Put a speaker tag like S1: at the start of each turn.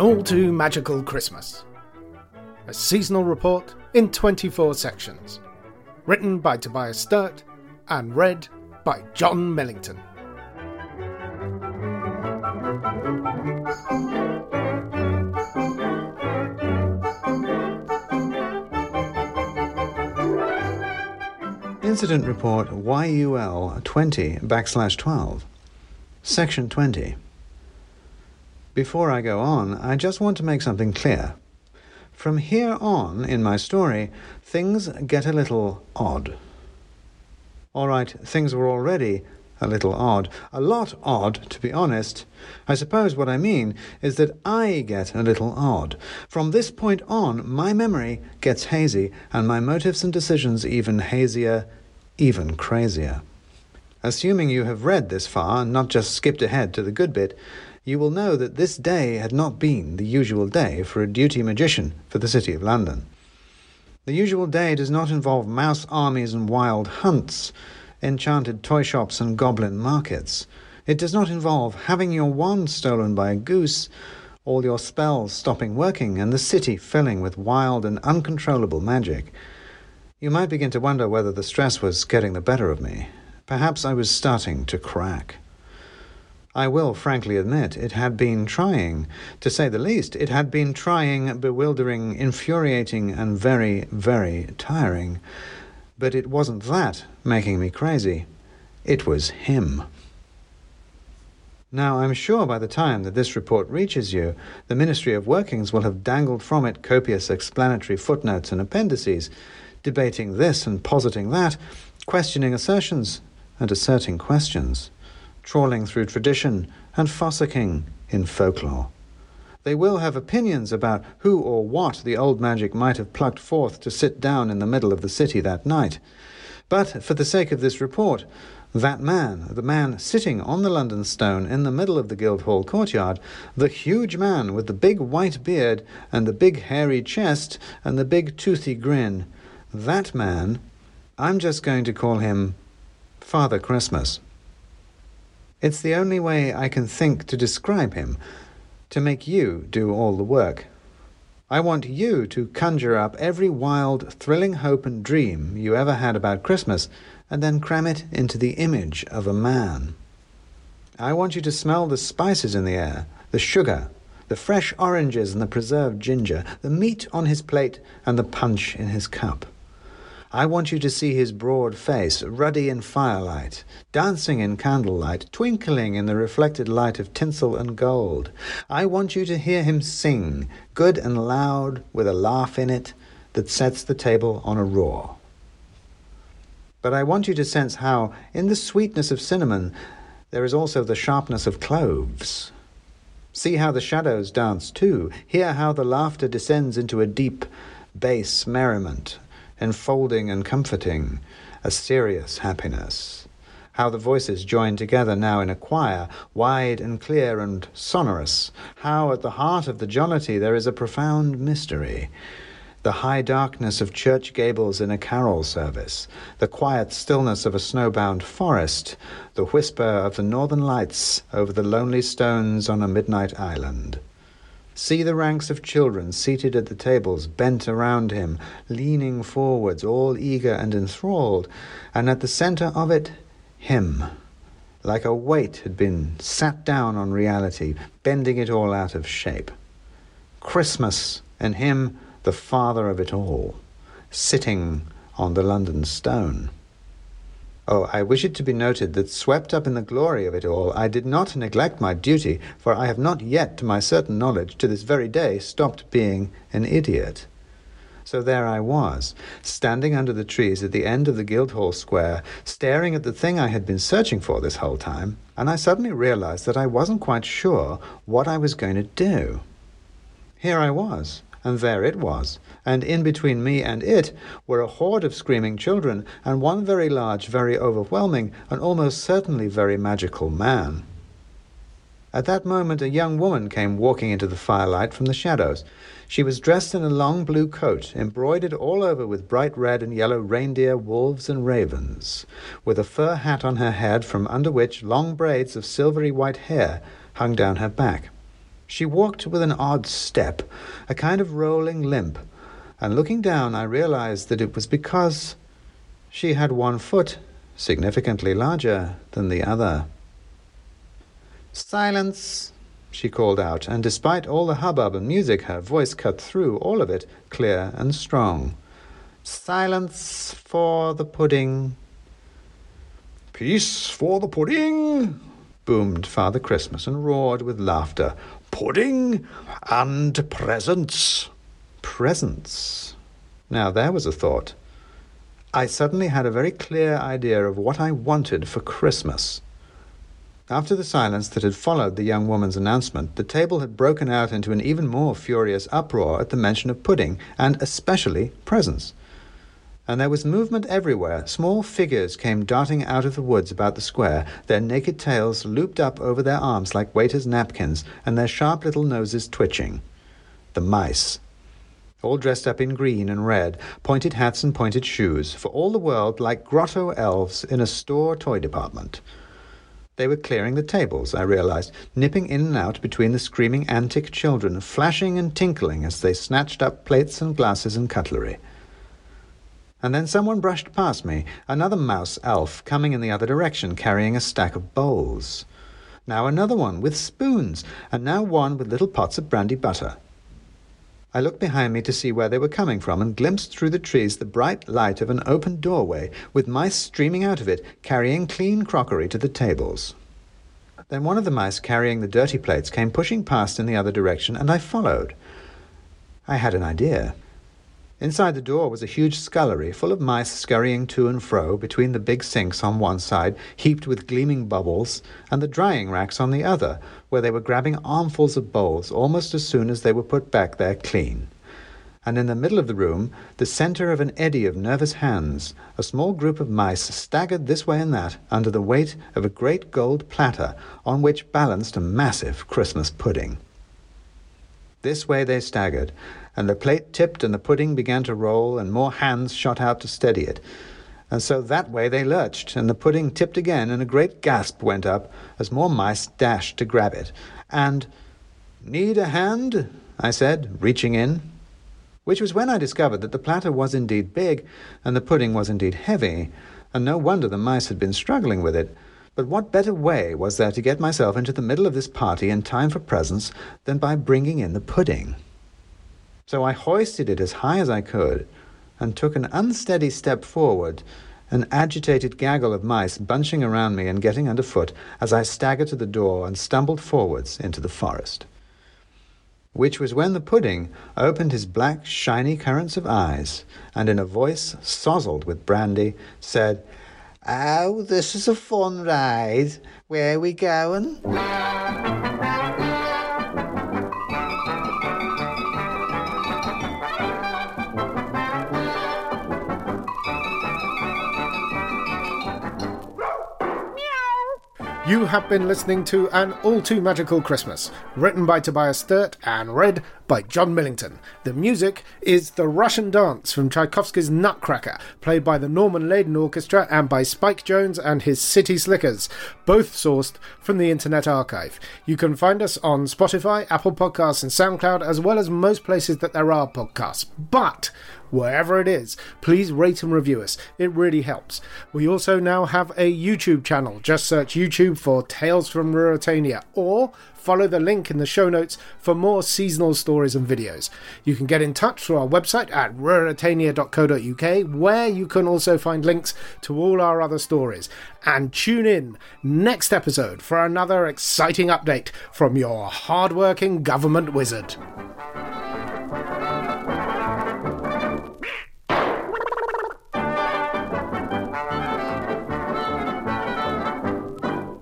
S1: An all too magical Christmas. A seasonal report in 24 sections. Written by Tobias Sturt and read by John Millington.
S2: Incident Report YUL 20 backslash 12. Section 20. Before I go on, I just want to make something clear. From here on in my story, things get a little odd. All right, things were already a little odd. A lot odd, to be honest. I suppose what I mean is that I get a little odd. From this point on, my memory gets hazy, and my motives and decisions even hazier, even crazier. Assuming you have read this far and not just skipped ahead to the good bit, you will know that this day had not been the usual day for a duty magician for the City of London. The usual day does not involve mouse armies and wild hunts, enchanted toy shops and goblin markets. It does not involve having your wand stolen by a goose, all your spells stopping working, and the city filling with wild and uncontrollable magic. You might begin to wonder whether the stress was getting the better of me. Perhaps I was starting to crack. I will frankly admit it had been trying, to say the least. It had been trying, bewildering, infuriating, and very, very tiring. But it wasn't that making me crazy. It was him. Now, I'm sure by the time that this report reaches you, the Ministry of Workings will have dangled from it copious explanatory footnotes and appendices, debating this and positing that, questioning assertions and asserting questions, trawling through tradition and fossicking in folklore. They will have opinions about who or what the old magic might have plucked forth to sit down in the middle of the city that night. But for the sake of this report, that man, the man sitting on the London stone in the middle of the Guildhall courtyard, the huge man with the big white beard and the big hairy chest and the big toothy grin, that man, I'm just going to call him Father Christmas. It's the only way I can think to describe him, to make you do all the work. I want you to conjure up every wild, thrilling hope and dream you ever had about Christmas and then cram it into the image of a man. I want you to smell the spices in the air, the sugar, the fresh oranges and the preserved ginger, the meat on his plate and the punch in his cup. I want you to see his broad face, ruddy in firelight, dancing in candlelight, twinkling in the reflected light of tinsel and gold. I want you to hear him sing, good and loud, with a laugh in it that sets the table on a roar. But I want you to sense how, in the sweetness of cinnamon, there is also the sharpness of cloves. See how the shadows dance too. Hear how the laughter descends into a deep bass merriment enfolding and comforting, a serious happiness. How the voices join together now in a choir, wide and clear and sonorous. How at the heart of the jollity there is a profound mystery. The high darkness of church gables in a carol service, the quiet stillness of a snowbound forest, the whisper of the northern lights over the lonely stones on a midnight island. See the ranks of children seated at the tables, bent around him, leaning forwards, all eager and enthralled, and at the centre of it, him, like a weight had been sat down on reality, bending it all out of shape. Christmas, and him, the father of it all, sitting on the London stone. Oh, I wish it to be noted that, swept up in the glory of it all, I did not neglect my duty, for I have not yet, to my certain knowledge, to this very day, stopped being an idiot. So there I was, standing under the trees at the end of the Guildhall Square, staring at the thing I had been searching for this whole time, and I suddenly realized that I wasn't quite sure what I was going to do. Here I was, and there it was, and in between me and it were a horde of screaming children, and one very large, very overwhelming, and almost certainly very magical man. At that moment, a young woman came walking into the firelight from the shadows. She was dressed in a long blue coat, embroidered all over with bright red and yellow reindeer, wolves, and ravens, with a fur hat on her head, from under which long braids of silvery white hair hung down her back. She walked with an odd step, a kind of rolling limp, and looking down, I realized that it was because she had one foot significantly larger than the other. Silence! she called out, and despite all the hubbub and music, her voice cut through all of it, clear and strong. Silence for the pudding. Peace for the pudding! boomed Father Christmas and roared with laughter. Pudding and presents. Presents. Now there was a thought. I suddenly had a very clear idea of what I wanted for Christmas. After the silence that had followed the young woman's announcement, the table had broken out into an even more furious uproar at the mention of pudding, and especially presents. And there was movement everywhere. Small figures came darting out of the woods about the square, their naked tails looped up over their arms like waiters' napkins, and their sharp little noses twitching. The mice. All dressed up in green and red, pointed hats and pointed shoes, for all the world like grotto elves in a store toy department. They were clearing the tables, I realized, nipping in and out between the screaming antic children, flashing and tinkling as they snatched up plates and glasses and cutlery. And then someone brushed past me, another mouse elf coming in the other direction, carrying a stack of bowls. Now another one with spoons, and now one with little pots of brandy butter. I looked behind me to see where they were coming from and glimpsed through the trees the bright light of an open doorway with mice streaming out of it, carrying clean crockery to the tables. Then one of the mice carrying the dirty plates came pushing past in the other direction, and I followed. I had an idea. Inside the door was a huge scullery full of mice scurrying to and fro between the big sinks on one side, heaped with gleaming bubbles, and the drying racks on the other, where they were grabbing armfuls of bowls almost as soon as they were put back there clean. And in the middle of the room, the center of an eddy of nervous hands, a small group of mice staggered this way and that under the weight of a great gold platter on which balanced a massive Christmas pudding. This way they staggered, and the plate tipped and the pudding began to roll, and more hands shot out to steady it. And so that way they lurched, and the pudding tipped again, and a great gasp went up as more mice dashed to grab it. And, Need a hand? I said, reaching in. Which was when I discovered that the platter was indeed big, and the pudding was indeed heavy, and no wonder the mice had been struggling with it. But what better way was there to get myself into the middle of this party in time for presents than by bringing in the pudding? So I hoisted it as high as I could and took an unsteady step forward, an agitated gaggle of mice bunching around me and getting underfoot as I staggered to the door and stumbled forwards into the forest. Which was when the pudding opened his black, shiny currants of eyes, and in a voice sozzled with brandy, said, Oh, this is a fun ride. Where are we going?
S1: You have been listening to An All Too Magical Christmas, written by Tobias Sturt and read by John Millington. The music is The Russian Dance from Tchaikovsky's Nutcracker, played by the Norman Leyden Orchestra and by Spike Jones and his City Slickers, both sourced from the Internet Archive. You can find us on Spotify, Apple Podcasts, and SoundCloud, as well as most places that there are podcasts. But wherever it is, please rate and review us. It really helps. We also now have a YouTube channel. Just search YouTube for Tales from Ruritania or follow the link in the show notes for more seasonal stories and videos. You can get in touch through our website at ruritania.co.uk, where you can also find links to all our other stories. And tune in next episode for another exciting update from your hardworking government wizard.